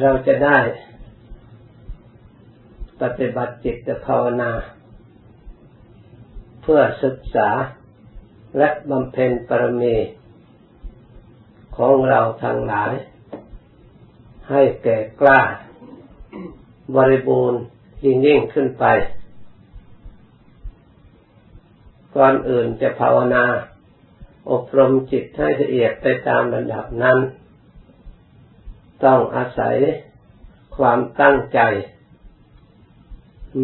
เราจะได้ปฏิบัติจิตภาวนา เพื่อศึกษาและบำเพ็ญปรมีของเราทั้งหลาย ให้แก่กล้า บริบูรณ์ยิ่งยิ่งขึ้นไป ก่อนอื่นจะภาวนา อบรมจิตให้ละเอียดไปตามระดับนั้น ต้องอาศัยความตั้งใจ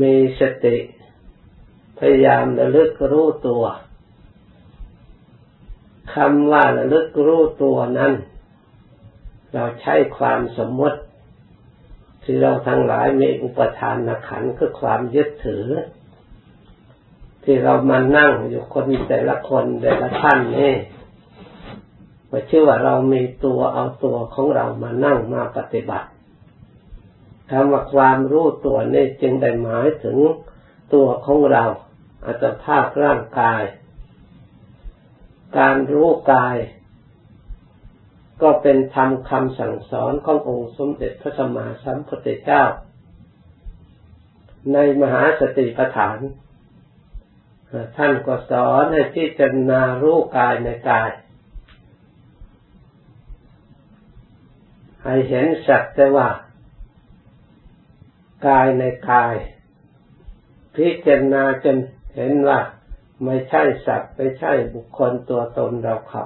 มีสติ พยายามระลึกรู้ตัวคำว่าระลึกรู้ตัวนั้น เราใช้ความสมมติ ที่เราทั้งหลายมีอุปทานขันคือความยึดถือ ที่เรามานั่งอยู่คนแต่ละคนแต่ละท่านนี่ มาชื่อว่าเรามีตัวเอาตัวของเรามานั่งมาปฏิบัติคำว่าความรู้ตัวนี่จึงได้หมายถึงตัวของเราอัตภาพร่างกาย การรู้กาย ก็เป็นธรรมคำสั่งสอนขององค์สมเด็จพระสัมมาสัมพุทธเจ้า ในมหาสติปัฏฐานท่านก็สอนให้พิจารณารู้กายในกาย ให้เห็นสักแต่ว่ากายในกาย พิจารณาจนเห็นว่าไม่ใช่สัตว์ไม่ใช่บุคคลตัวตนเราเขา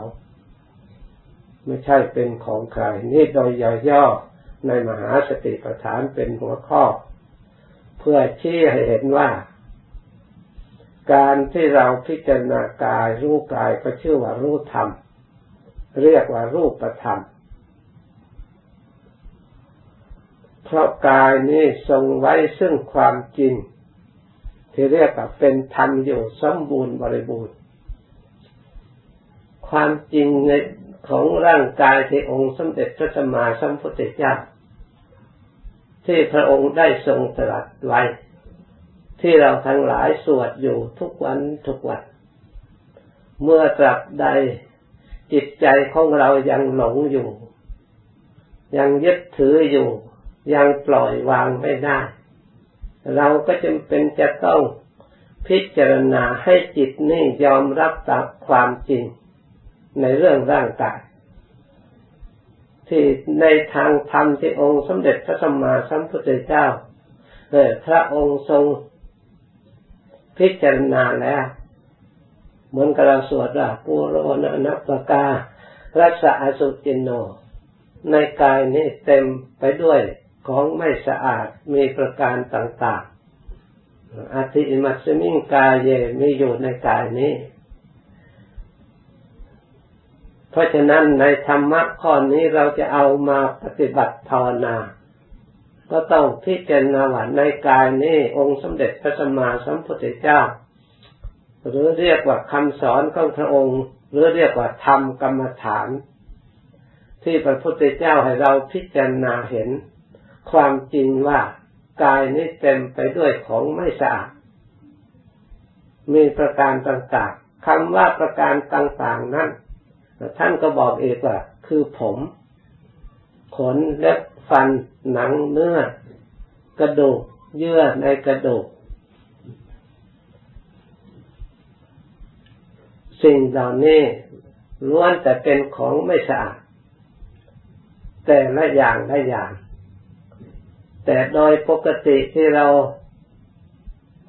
ไม่ใช่เป็นของใครนี่โดยย่อๆในมหาสติปัฏฐานเป็นหัวข้อ เพื่อชี้ให้เห็นว่า การที่เราพิจารณากายรู้กายก็ชื่อว่ารู้ธรรม เรียกว่ารูปธรรม เพราะกายนี้ทรงไว้ซึ่งความจริง ที่เรียกว่าเป็นธรรมอยู่สมบูรณ์บริบูรณ์ ความจริงในของร่างกายที่องค์สมเด็จพระสัมมาสัมพุทธเจ้า ที่พระองค์ได้ทรงตรัสไว้ ที่เราทั้งหลายสวดอยู่ทุกวันทุกวัน เมื่อตรัสใดจิตใจของเรายังหลงอยู่ ยังยึดถืออยู่ ยังปล่อยวางไม่ได้ เราก็จำเป็นจะต้องพิจารณาให้จิตนี่ยอมรับตามความจริงในเรื่องร่างกายที่ในทางธรรมที่องค์สมเด็จพระสัมมาสัมพุทธเจ้าพระองค์ทรงพิจารณาแล้ว เหมือนกระสวดว่าปูโรนนัปการัสอสุจินโน ในกายนี้เต็มไปด้วย ของไม่สะอาดมีประการต่างๆอธิมัสมิงกายเยมีอยู่ในกายนี้ เพราะฉะนั้นในธรรมะข้อนี้เราจะเอามาปฏิบัติภาวนา ก็ต้องพิจารณาว่าในกายนี้องค์สมเด็จพระสัมมาสัมพุทธเจ้า หรือเรียกว่าคำสอนของพระองค์ หรือเรียกว่าธรรมกรรมฐาน ที่พระพุทธเจ้าให้เราพิจารณาเห็น ความจริงว่ากายนี้เต็มไปด้วยของไม่สะอาด มีประการต่างๆคำว่าประการต่างๆนั้นท่านก็บอกเองว่า คือผม ขนเล็บฟันหนังเนื้อ กระดูก เยื่อในกระดูก สิ่งเหล่านี้ล้วนแต่เป็นของไม่สะอาด แต่ละอย่างละอย่าง แต่โดยปกติที่เรา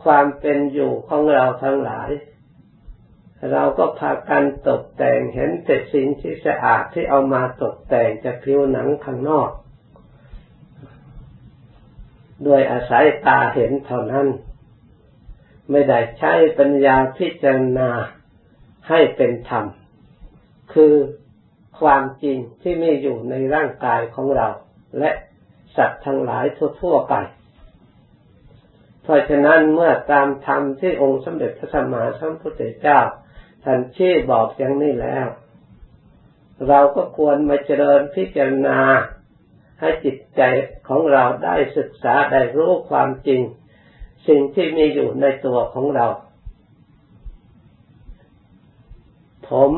ความเป็นอยู่ของเราทั้งหลาย เราก็พากันตกแต่งเห็นแต่สิ่งที่สะอาดที่เอามาตกแต่งจากผิวหนังข้างนอกโดยอาศัยตาเห็นเท่านั้น ไม่ได้ใช้ปัญญาพิจารณาให้เป็นธรรม คือความจริงที่มีอยู่ในร่างกายของเรา และ สัตว์ทั้งหลายทั่วๆไป เพราะฉะนั้นเมื่อตามธรรมที่องค์สมเด็จพระสัมมาสัมพุทธเจ้าท่านชี้บอกอย่างนี้แล้ว เราก็ควรมาเจริญพิจารณาให้จิตใจของเราได้ศึกษาได้รู้ความจริง สิ่งที่มีอยู่ในตัวของเรา ผม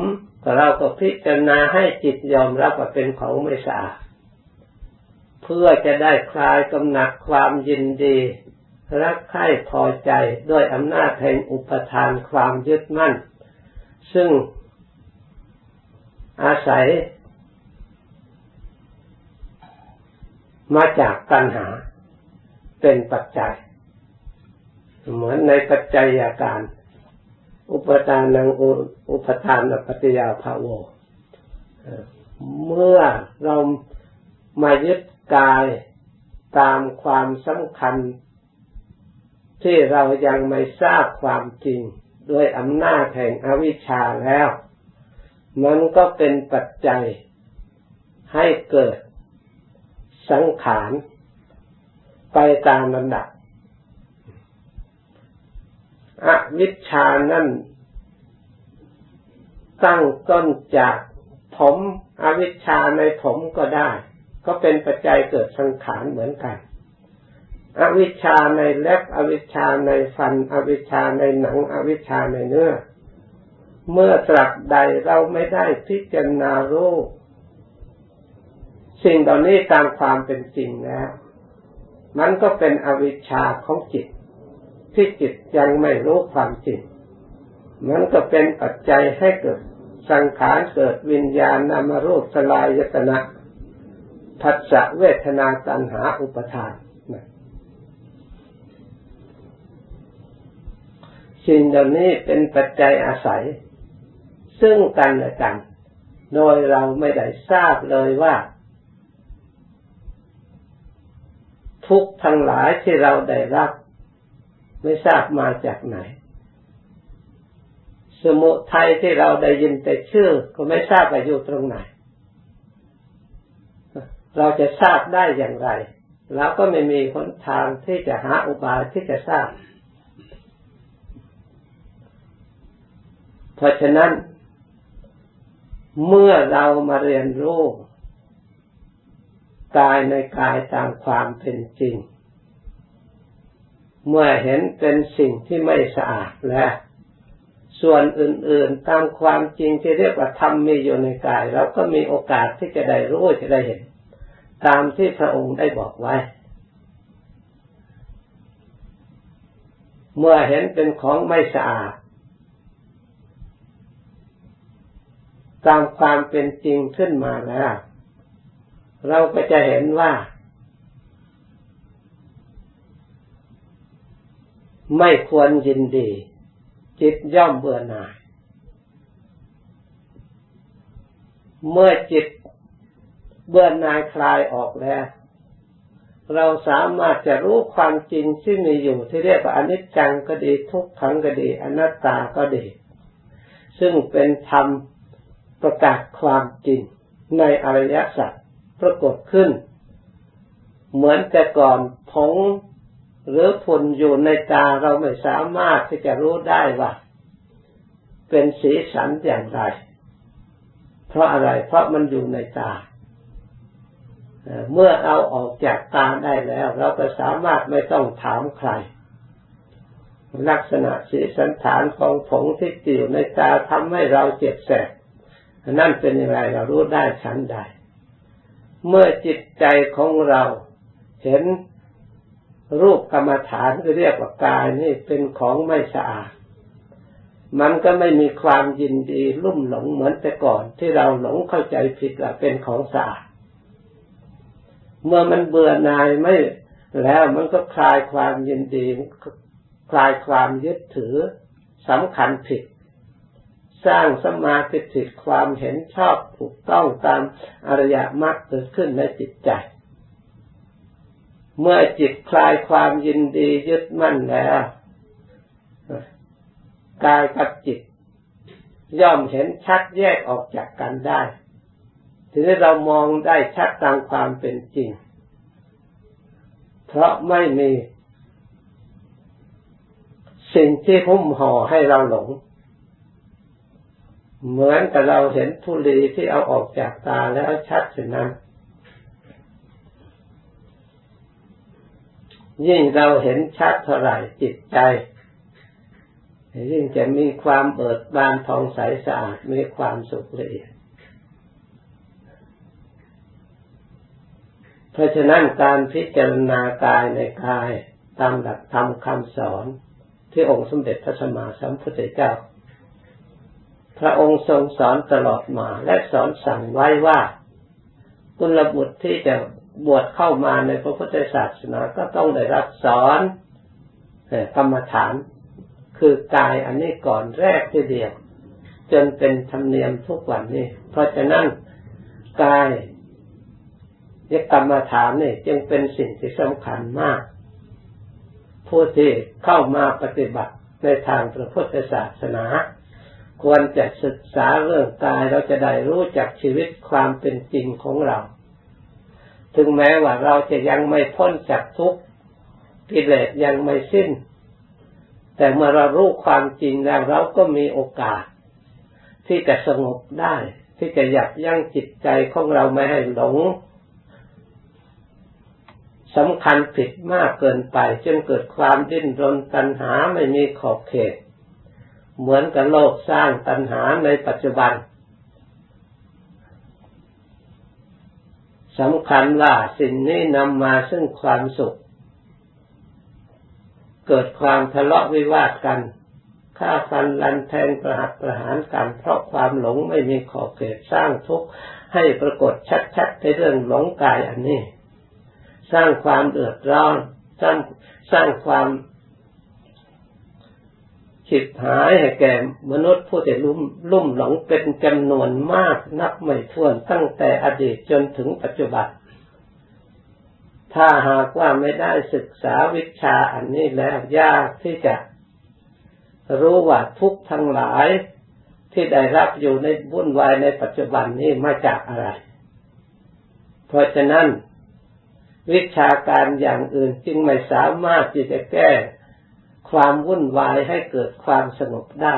เราก็พิจารณาให้จิตยอมรับว่าเป็นของไม่สะอาด พื่อจะได้คลายกำหนัดความยินดี รักใคร่พอใจด้วยอำนาจแห่งอุปทานความยึดมั่น ซึ่งอาศัย มาจากตัณหาเป็นปัจจัย เหมือนในปัจจัยอาการ อุปทานังอุปทานปฏิยาภาโวเมื่อเรามายึด กายตามความสำคัญ ที่เรายังไม่ทราบความจริงด้วยอำนาจแห่งอวิชชาแล้ว มันก็เป็นปัจจัยให้เกิดสังขารไปตามลำดับ อวิชชานั่นตั้งต้นจากผม อวิชชาในผมก็ได้ ก็เป็นปัจจัยเกิดสังขารเหมือนกัน อวิชชาในเล็บอวิชชาในฟัน อวิชชาในหนัง อวิชชาในเนื้อ เมื่อตรัสใดเราไม่ได้พิจารณารู้สิ่งเหล่านี้ตามความเป็นจริงแล้ว มันก็เป็นอวิชชาของจิต ที่จิตยังไม่รู้ความจริง มันก็เป็นปัจจัยให้เกิดสังขารเกิดวิญญาณนามรูปสลายยตนะ ผัสสะเวทนาตัณหาอุปทานสิ่งเหล่านี้เป็นปัจจัยอาศัย ซึ่งกันและกัน โดยเราไม่ได้ทราบเลยว่า ทุกทั้งหลายที่เราได้รับ ไม่ทราบมาจากไหน สมุทัยที่เราได้ยินแต่ชื่อ ก็ไม่ทราบว่าอยู่ตรงไหน เราจะทราบได้อย่างไรเราก็ไม่มีหนทางที่จะหาอุบายที่จะทราบ เพราะฉะนั้น เมื่อเรามาเรียนรู้กายในกายตามความเป็นจริง เมื่อเห็นเป็นสิ่งที่ไม่สะอาดแล้ว ส่วนอื่น ๆ ตามความจริงที่เรียกว่าธรรมมีอยู่ในกาย เราก็มีโอกาสที่จะได้รู้จะได้เห็น ตามที่พระองค์ได้บอกไว้ เมื่อเห็นเป็นของไม่สะอาด ตามความเป็นจริงขึ้นมาแล้ว เราก็จะเห็นว่า ไม่ควรยินดี จิตย่อมเบื่อหน่าย เมื่อจิต เบื่อนายคลายออกแล้ว เราสามารถจะรู้ความจริงที่มีอยู่ที่เรียกว่าอนิจจังก็ดีทุกขังก็ดี อนัตตาก็ดี ซึ่งเป็นธรรมประกาศความจริงในอริยสัจปรากฏขึ้น เหมือนแต่ก่อนผงหรือฝุ่นอยู่ในตาเราไม่สามารถที่จะรู้ได้ว่าเป็นสีสันอย่างไร เพราะอะไร เพราะมันอยู่ในตา เมื่อเอาออกจากตาได้แล้ว เราก็สามารถไม่ต้องถามใคร ลักษณะสีสันฐานของผงที่อยู่ในตาทำให้เราเจ็บแสบนั่นเป็นอย่างไรเรารู้ได้ชั้นใด เมื่อจิตใจของเราเห็นรูปกรรมฐานก็เรียกว่ากายนี่เป็นของไม่สะอาด มันก็ไม่มีความยินดีลุ่มหลงเหมือนแต่ก่อนที่เราหลงเข้าใจผิดว่าเป็นของสะอาด เมื่อมันเบื่อหน่ายไม่แล้วมันก็คลายความยินดีคลายความยึดถือสำคัญผิด สร้างสมาธิผิดความเห็นชอบถูกต้องตามอริยมรรคเกิดขึ้นในจิตใจ เมื่อจิตคลายความยินดียึดมั่นแล้วกายกับจิต ย่อมเห็นชัดแยกออกจากกันได้ ทีนี้เรามองได้ชัดตามความเป็นจริง เพราะไม่มีสิ่งที่หุ้มห่อให้เราหลง เหมือนกับเราเห็นทุลีที่เอาออกจากตาแล้วชัดเช่นนั้น ยิ่งเราเห็นชัดเท่าไหร่จิตใจยิ่งจะมีความเบิดบานทองใสสะอาดมีความสุขละเอียดเพ ราะฉะนั้นการพิจารณากายในกายตามหลักธรรมคำสอนที่องค์สมเด็จพระสัมมาสัมพุทธเจ้า พระองค์ทรงสอนตลอดมาและสอนสั่งไว้ว่ากุลบุตรที่จะบวชเข้ามาในพระพุทธศาสนาก็ต้องได้รับสอนกรรมฐาน คือกายอันนี้ก่อนแรกทีเดียว จนเป็นธรรมเนียมทุกวันนี้ เพราะฉะนั้นกาย ยกรรมฐานนี่จึงเป็นสิ่งที่สำคัญมาก ผู้ที่เข้ามาปฏิบัติในทางพระพุทธศาสนา ควรจะศึกษาเรื่องกายเราจะได้รู้จักชีวิตความเป็นจริงของเรา ถึงแม้ว่าเราจะยังไม่พ้นจากทุกข์กิเลสยังไม่สิ้น แต่เมื่อเรารู้ความจริงแล้วเราก็มีโอกาส ที่จะสงบได้ ที่จะหยับยั้งจิตใจของเราไม่ให้หลง สำคัญผิดมากเกินไป จนเกิดความดิ้นรนตัณหาไม่มีขอบเขต เหมือนกับโลกสร้างตัณหาในปัจจุบันสำคัญว่าสิ่งนี้นำมาซึ่งความสุข เกิดความทะเลาะวิวาทกันฆ่าฟันลันแทงประหัตประหารกันเพราะความหลงไม่มีขอบเขตสร้างทุกข์ให้ปรากฏชัดๆในเรื่องหลงกายอันนี้ สร้างความเดือดร้อนสร้างสร้างความฉิบหายให้แก่มนุษย์ผู้ที่ลุ่มลุ่มหลงเป็นจำนวนมากนับไม่ถ้วนตั้งแต่อดีตจนถึงปัจจุบัน ถ้าหากว่าไม่ได้ศึกษาวิชาอันนี้แล้วยากที่จะรู้ว่าทุกทั้งหลายที่ได้รับอยู่ในวุ่นวายในปัจจุบันนี้มาจากอะไร เพราะฉะนั้น วิชาการอย่างอื่นจึงไม่สามารถที่จะแก้ความวุ่นวายให้เกิดความสงบได้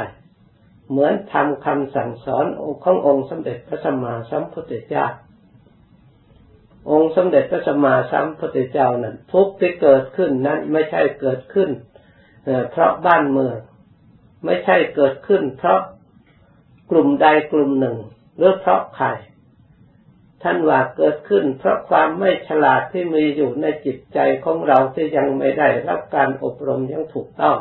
เหมือนทำคำสั่งสอนขององค์สมเด็จพระสัมมาสัมพุทธเจ้า องค์สมเด็จพระสัมมาสัมพุทธเจ้านั้นทุกที่เกิดขึ้นนั้นไม่ใช่เกิดขึ้นเพราะบ้านเมืองไม่ใช่เกิดขึ้น เพราะกลุ่มใดกลุ่มหนึ่งหรือเพราะใคร ท่านว่าเกิดขึ้น เพราะความไม่ฉลาดที่มีอยู่ในจิตใจของเราที่ยังไม่ได้รับการอบรมยังถูกต้อง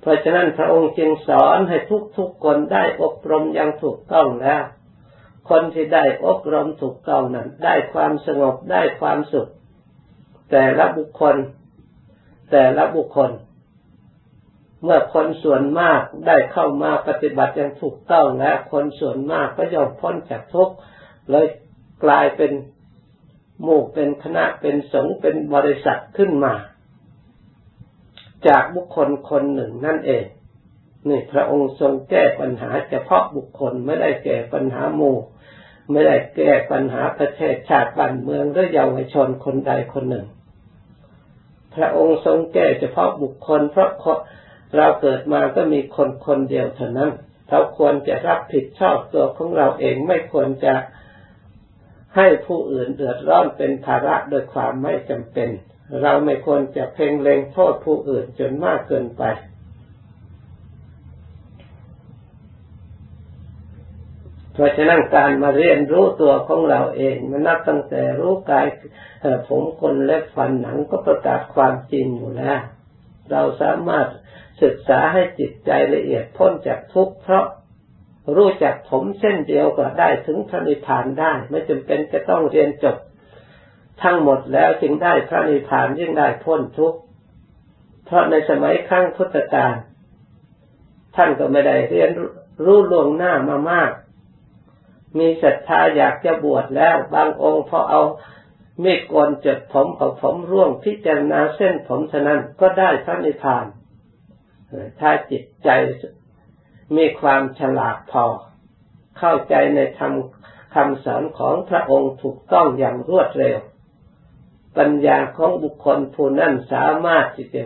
เพราะฉะนั้นพระองค์จึงสอนให้ทุกๆคนได้อบรมยังถูกต้องแล้วคนที่ได้อบรมถูกต้องนั้น ได้ความสงบได้ความสุข แต่ละบุคคล แต่ละบุคคล เมื่อคนส่วนมากได้เข้ามาปฏิบัติอย่างถูกต้องและคนส่วนมากก็ย่อมพ้นจากทุกข์เลยกลายเป็นหมู่เป็นคณะเป็นสงฆ์เป็นบริษัทขึ้นมา จากบุคคลคนหนึ่งนั่นเองนี่พระองค์ทรงแก้ปัญหาเฉพาะบุคคลไม่ได้แก้ปัญหาหมู่ ไม่ได้แก้ปัญหาประเทศชาติบ้านเมืองหรือเยาวชนคนใดคนหนึ่ง พระองค์ทรงแก้เฉพาะบุคคลเพราะ เราเกิดมาก็มีคนคนเดียวเท่านั้น เราควรจะรับผิดชอบตัวของเราเองไม่ควรจะให้ผู้อื่นเดือดร้อนเป็นภาระโดยความไม่จำเป็น เราไม่ควรจะเพ่งเล็งโทษผู้อื่นจนมากเกินไป เพราะฉะนั้นการมาเรียนรู้ตัวของเราเองมันนับตั้งแต่รู้กายผมคนและฟันหนังก็ประกาศความจริงอยู่แล้ว เราสามารถ ศึกษาให้จิตใจละเอียดพ้นจากทุกข์เพราะรู้จักผมเส้นเดียวก็ได้ถึงพระนิพพานได้ ไม่จำเป็นจะต้องเรียนจบ ทั้งหมดแล้วจึงได้พระนิพพานยิ่งได้พ้นทุกข์เพราะในสมัยครั้งพุทธกาลท่านก็ไม่ได้เรียนรู้ล่วงหน้ามามาก มีศรัทธาอยากจะบวชแล้ว บางองค์พอเอามีดกนจดผมเอาผมร่วงพิจารณาเส้นผมเท่านั้นก็ได้พระนิพพาน ถ้าจิตใจมีความฉลาดพอ เข้าใจในธรรมคำสอนของพระองค์ถูกต้องอย่างรวดเร็ว ปัญญาของบุคคลผู้นั้นสามารถที่จะ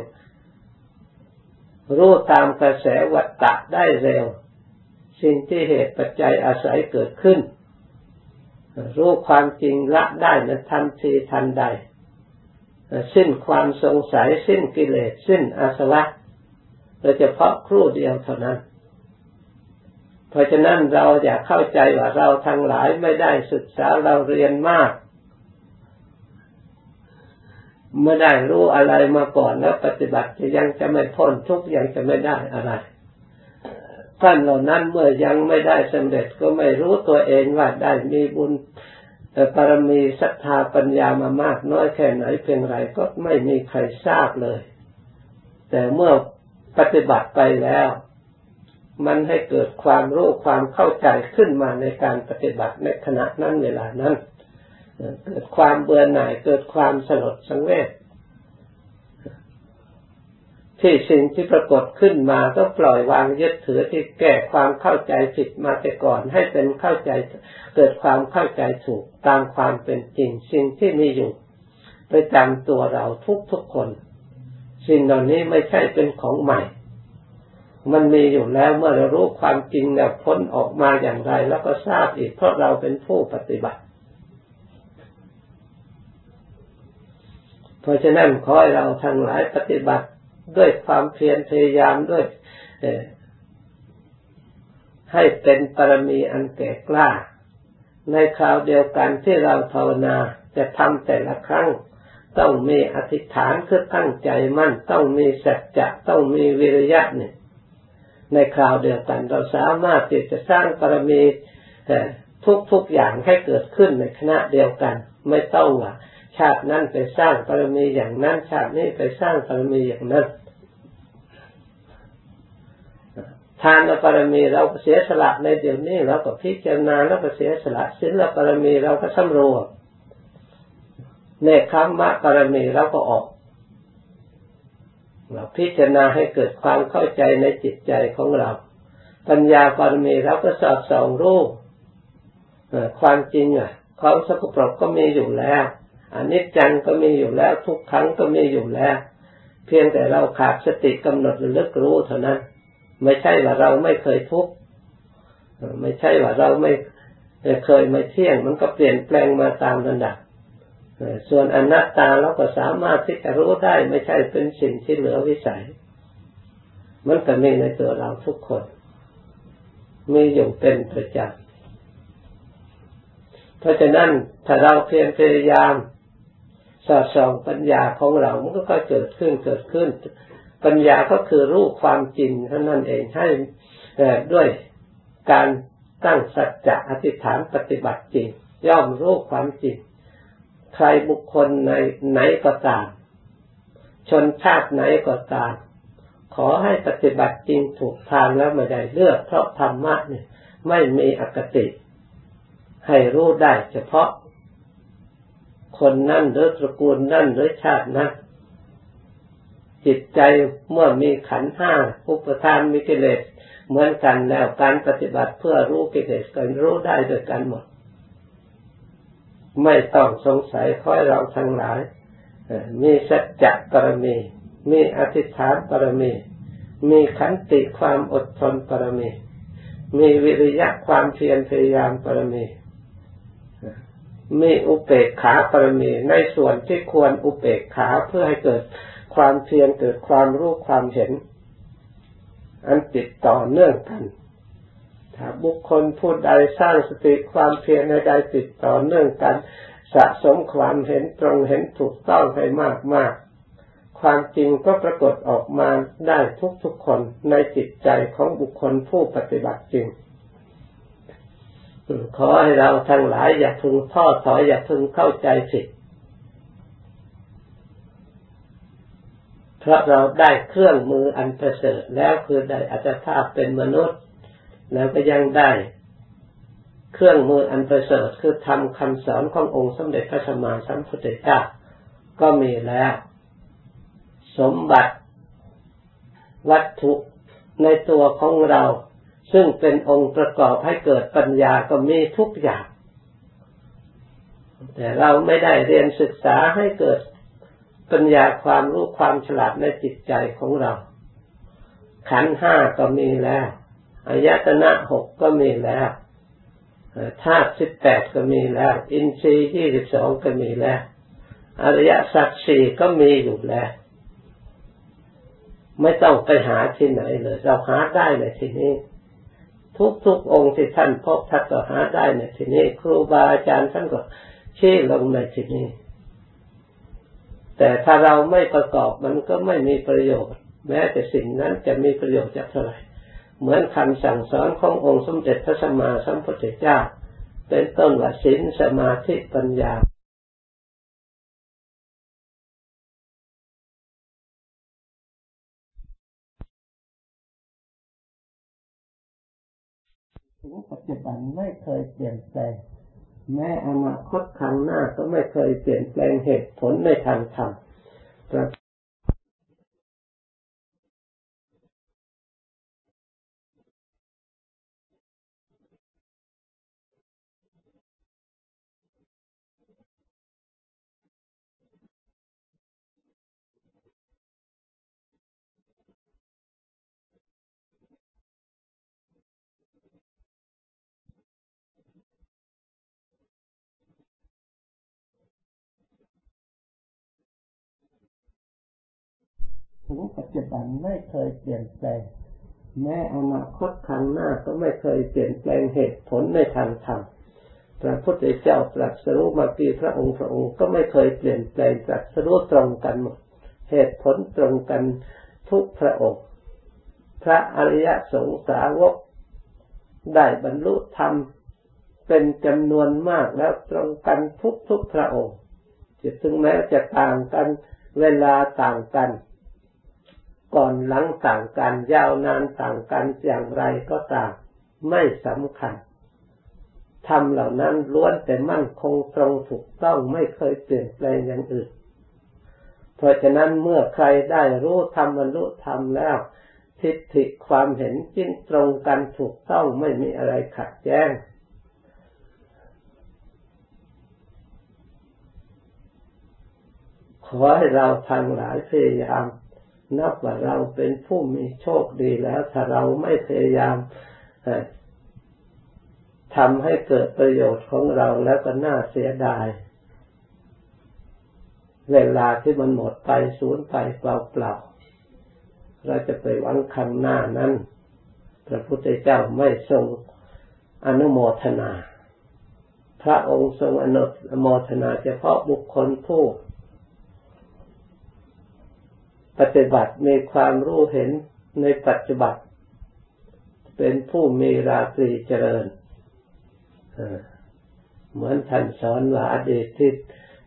รู้ตามกระแสวัฏฏะได้เร็ว สิ่งที่เหตุปัจจัยอาศัยเกิดขึ้น รู้ความจริงละได้ในทันทีทันใด สิ้นความสงสัยสิ้นกิเลสสิ้นอาสวะ โดยเฉพาะครู่เดียวเท่านั้น เพราะฉะนั้นเราอยากเข้าใจว่าเราทั้งหลายไม่ได้ศึกษาเราเรียนมากไม่ได้รู้อะไรมาก่อนแล้ว ปฏิบัติจะยังจะไม่พ้นทุกยังจะไม่ได้อะไรท่านเหล่านั้นเมื่อยังไม่ได้สำเร็จก็ไม่รู้ตัวเองว่าได้มีบุญปรมีศรัทธาปัญญามามากน้อยแค่ไหนเพียงไรก็ไม่มีใครทราบเลย แต่เมื่อ ปฏิบัติไปแล้ว มันให้เกิดความรู้ความเข้าใจขึ้นมาในการปฏิบัติในขณะนั้นเวลานั้น เกิดความเบื่อหน่ายเกิดความสลดสังเวชที่สิ่งที่ปรากฏขึ้นมาก็ปล่อยวางยึดถือที่แก้ความเข้าใจผิดมาแต่ก่อน ให้เป็นเข้าใจเกิดความเข้าใจถูกตามความเป็นจริงสิ่งที่มีอยู่ประจำตัวเราทุกทุกคน สิ่งเหล่านี้ไม่ใช่เป็นของใหม่ มันมีอยู่แล้วเมื่อเรารู้ความจริงแล้วพ้นออกมาอย่างไร แล้วก็ทราบอีกเพราะเราเป็นผู้ปฏิบัติ เพราะฉะนั้นขอให้เราทั้งหลายปฏิบัติด้วยความเพียรพยายามด้วยให้เป็นปรมีอันแก่กล้า ในคราวเดียวกันที่เราภาวนาจะทำแต่ละครั้ง ต้องมีอธิษฐานคือตั้งใจมั่น ต้องมีสัจจะต้องมีวิริยะเนี่ย ในคราวเดียวกันเราสามารถที่จะสร้างปรมีทุกๆอย่างให้เกิดขึ้นในคณะเดียวกัน ไม่ต้องว่าชาตินั้นไปสร้างปรมีอย่างนั้น ชาตินี้ไปสร้างปรมีอย่างนั้นทานปรมีเราก็เสียสละในเดี๋ยวนี้เราก็พิจารณาแล้วก็เสียสละศีลปรมีเราก็สำรวม เนคขมะปรมีเราก็ออกเราพิจารณาให้เกิดความเข้าใจในจิตใจของเรา ปัญญาปรมีเราก็สอดส่องรู้ความจริงอะความสกปรกก็มีอยู่แล้วอันนี้จังก็มีอยู่แล้ว ทุกครั้งก็มีอยู่แล้ว เพียงแต่เราขาดสติกำหนดระลึกรู้เท่านั้น ไม่ใช่ว่าเราไม่เคยทุกข์ไม่ใช่ว่าเราไม่เคยไม่เที่ยง มันก็เปลี่ยนแปลงมาตามระดับ ส่วนอนัตตาเราก็สามารถที่จะรู้ได้ไม่ใช่เป็นสิ่งที่เหลือวิสัย มันก็มีในตัวเราทุกคน มีอยู่เป็นประจำเพราะฉะนั้นถ้าเราเพียรพยายามสอดส่องปัญญาของเรา มันก็ค่อยเกิดขึ้นเกิดขึ้น ปัญญาก็คือรู้ความจริงเท่านั้นเองให้ด้วยการตั้งสัจจะอธิษฐานปฏิบัติจริง ย่อมรู้ความจริง ใครบุคคลในไหนก็ตาม ชนชาติไหนก็ตาม ขอให้ปฏิบัติจริงถูกทางแล้วไม่ได้เลือกเพราะธรรมะเนี่ย ไม่มีอคติ ให้รู้ได้เฉพาะ คนนั่นหรือตระกูลนั่นหรือชาตินั้นจิตใจเมื่อมีขันห้าอุปทานมีกิเลสเหมือนกันแล้วการปฏิบัติเพื่อรู้กิเลสก็รู้ได้ด้วยกันหมด ไม่ต้องสงสัยคอยเราทั้งหลายมีสัจจะปรมี มีอธิษฐานปรมี มีขันติความอดทนปรมี มีวิริยะความเพียรพยายามปรมี มีอุเบกขาปรมีในส่วนที่ควรอุเบกขาเพื่อให้เกิดความเพียรเกิดความรู้ความเห็น อันติดต่อเนื่องกัน ถ้าบุคคลผู้ใดสร้างสติความเพียรในใดติดต่อเนื่องกัน สะสมความเห็นตรงเห็นถูกต้องให้มากมากความจริงก็ปรากฏออกมาได้ทุกๆคนในจิตใจของบุคคลผู้ปฏิบัติจริงขอให้เราทั้งหลายอย่าพึงท้อถอยอย่าพึงเข้าใจผิดเพราะเราได้เครื่องมืออันประเสริฐแล้วคือได้อัตภาพเป็นมนุษย์ แล้วก็ยังได้ เครื่องมืออันประเสริฐคือทำคำสอนขององค์สมเด็จพระสัมมาสัมพุทธเจ้าก็มีแล้ว สมบัติวัตถุในตัวของเรา ซึ่งเป็นองค์ประกอบให้เกิดปัญญาก็มีทุกอย่าง แต่เราไม่ได้เรียนศึกษาให้เกิดปัญญาความรู้ความฉลาดในจิตใจของเรา ขันห้าก็มีแล้ว อายตนะหกก็มีแล้วธาตุสิบแปดก็มีแล้ว อินทรีย์ยี่สิบสองก็มีแล้ว อริยสัจสี่ก็มีอยู่แล้ว ไม่ต้องไปหาที่ไหนเลย เราหาได้ในที่นี้ ทุกๆองค์ที่ท่านพบท่านก็หาได้ในที่นี้ ครูบาอาจารย์ท่านก็ชี้ลงในที่นี้ แต่ถ้าเราไม่ประกอบมันก็ไม่มีประโยชน์ แม้แต่สิ่งนั้นจะมีประโยชน์จากเท่าไหร่ เหมือนคำสั่งสอนขององค์สมเด็จพระสัมมาสัมพุทธเจ้า เป็นต้นว่าศีลสมาธิปัญญาถึงปัจจุบันไม่เคยเปลี่ยนแปลง แม้อนาคตข้างหน้าก็ไม่เคยเปลี่ยนแปลงเหตุผลในทางธรรม ถึงปัจจุบันไม่เคยเปลี่ยนแปลง แม้อนาคตข้างหน้าก็ไม่เคยเปลี่ยนแปลงเหตุผลในทางธรรมพระพุทธเจ้าตรัสรู้มากี่พระองค์พระองค์ก็ไม่เคยเปลี่ยนแปลงตรัสรู้ตรงกันหมดเหตุผลตรงกันทุกพระองค์ พระอริยสงสาวกได้บรรลุธรรมเป็นจำนวนมากแล้วตรงกันทุกทุกพระองค์จะถึงแม้จะต่างกันเวลาต่างกัน ก่อนหลังต่างกัน ยาวนานต่างกันอย่างไรก็ตามไม่สำคัญทำเหล่านั้นล้วนแต่มั่นคงตรงถูกต้องไม่เคยเปลี่ยนแปลงอย่างอื่น เพราะฉะนั้นเมื่อใครได้รู้ธรรมบรรลุธรรมแล้ว ทิฏฐิความเห็นจิ้นตรงกันถูกต้องไม่มีอะไรขัดแย้ง ขอให้เราทั้งหลายพยายาม นับว่าเราเป็นผู้มีโชคดีแล้ว ถ้าเราไม่พยายามทำให้เกิดประโยชน์ของเราแล้วก็น่าเสียดาย เวลาที่มันหมดไปสูญไปเปล่าๆเราจะไปหวังคำหน้านั้น พระพุทธเจ้าไม่ทรงอนุโมทนา พระองค์ทรงอนุโมทนาเฉพาะบุคคลผู้ ปฏิบัติมีความรู้เห็นในปัจจุบันเป็นผู้มีราตรีเจริญเหมือนท่านสอนว่าอดีตที่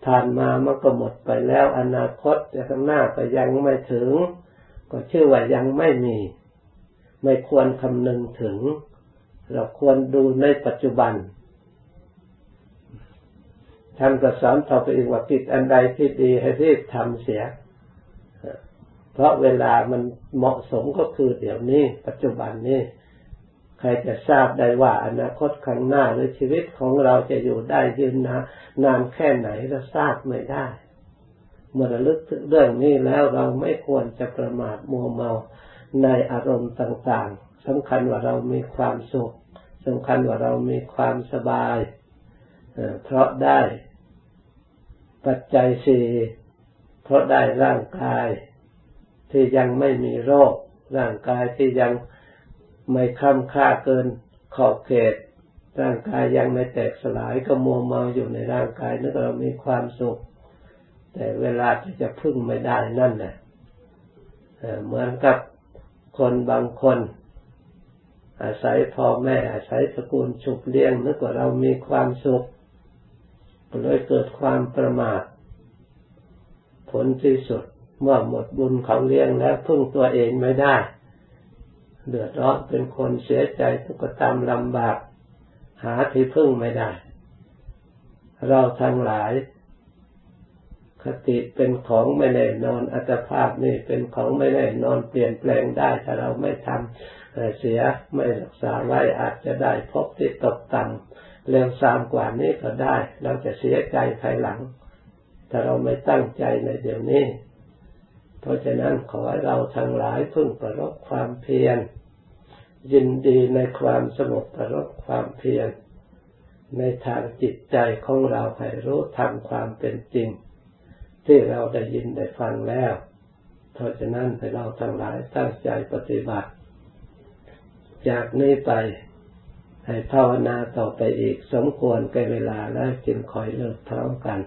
ผ่านมามันก็หมดไปแล้ว อนาคตจะข้างหน้าก็ยังไม่ถึง ก็ชื่อว่ายังไม่มี ไม่ควรคำนึงถึง เราควรดูในปัจจุบันท่านก็สอนต่อไปอีกว่ากิจอันใดที่ดีให้รีบทำเสีย เพราะเวลามันเหมาะสมก็คือเดี๋ยวนี้ ปัจจุบันนี้ ใครจะทราบได้ว่าอนาคตข้างหน้าหรือชีวิตของเราจะอยู่ได้ยืนนานนานแค่ไหนเราทราบไม่ได้ เมื่อระลึกถึงเรื่องนี้แล้วเราไม่ควรจะประมาทมัวเมาในอารมณ์ต่างๆสำคัญว่าเรามีความสุขสำคัญว่าเรามีความสบายเพราะได้ปัจจัยสี่เพราะได้ร่างกาย ที่ยังไม่มีโรค ร่างกายที่ยังไม่ค้ำค่าเกินขอบเขต ร่างกายยังไม่แตกสลายก็มัวเมาอยู่ในร่างกายนึกเรามีความสุข แต่เวลาที่จะพึ่งไม่ได้นั่นแหละเหมือนกับคนบางคน อาศัยพ่อแม่อาศัยสกุลฉุกเลี้ยงนึกว่าเรามีความสุขเลยเกิดความประมาทผลที่สุด เมื่อหมดบุญเขาเลี้ยงแล้วพึ่งตัวเองไม่ได้ เดือดร้อนเป็นคนเสียใจทุกข์ตามลำบาก หาที่พึ่งไม่ได้ เราทั้งหลาย คติเป็นของไม่แน่นอนอัตภาพนี่เป็นของไม่แน่นอนเปลี่ยนแปลงได้ถ้าเราไม่ทำเสียไม่รักษาไว้อาจจะได้พบที่ตกต่ำเร็วซามกว่านี้ก็ได้ เราจะเสียใจภายหลัง ถ้าเราไม่ตั้งใจในเดี๋ยวนี้ เพราะฉะนั้นขอให้เราทั้งหลายพึ่งประรบความเพียร ยินดีในความสงบประรบความเพียร ในทางจิตใจของเราให้รู้ทำความเป็นจริง ที่เราได้ยินได้ฟังแล้ว เพราะฉะนั้นให้เราทั้งหลายตั้งใจปฏิบัติ จากนี้ไปให้ภาวนาต่อไปอีกสมควรแก่เวลาแล้วจึงคอยเลิกพร้อมกัน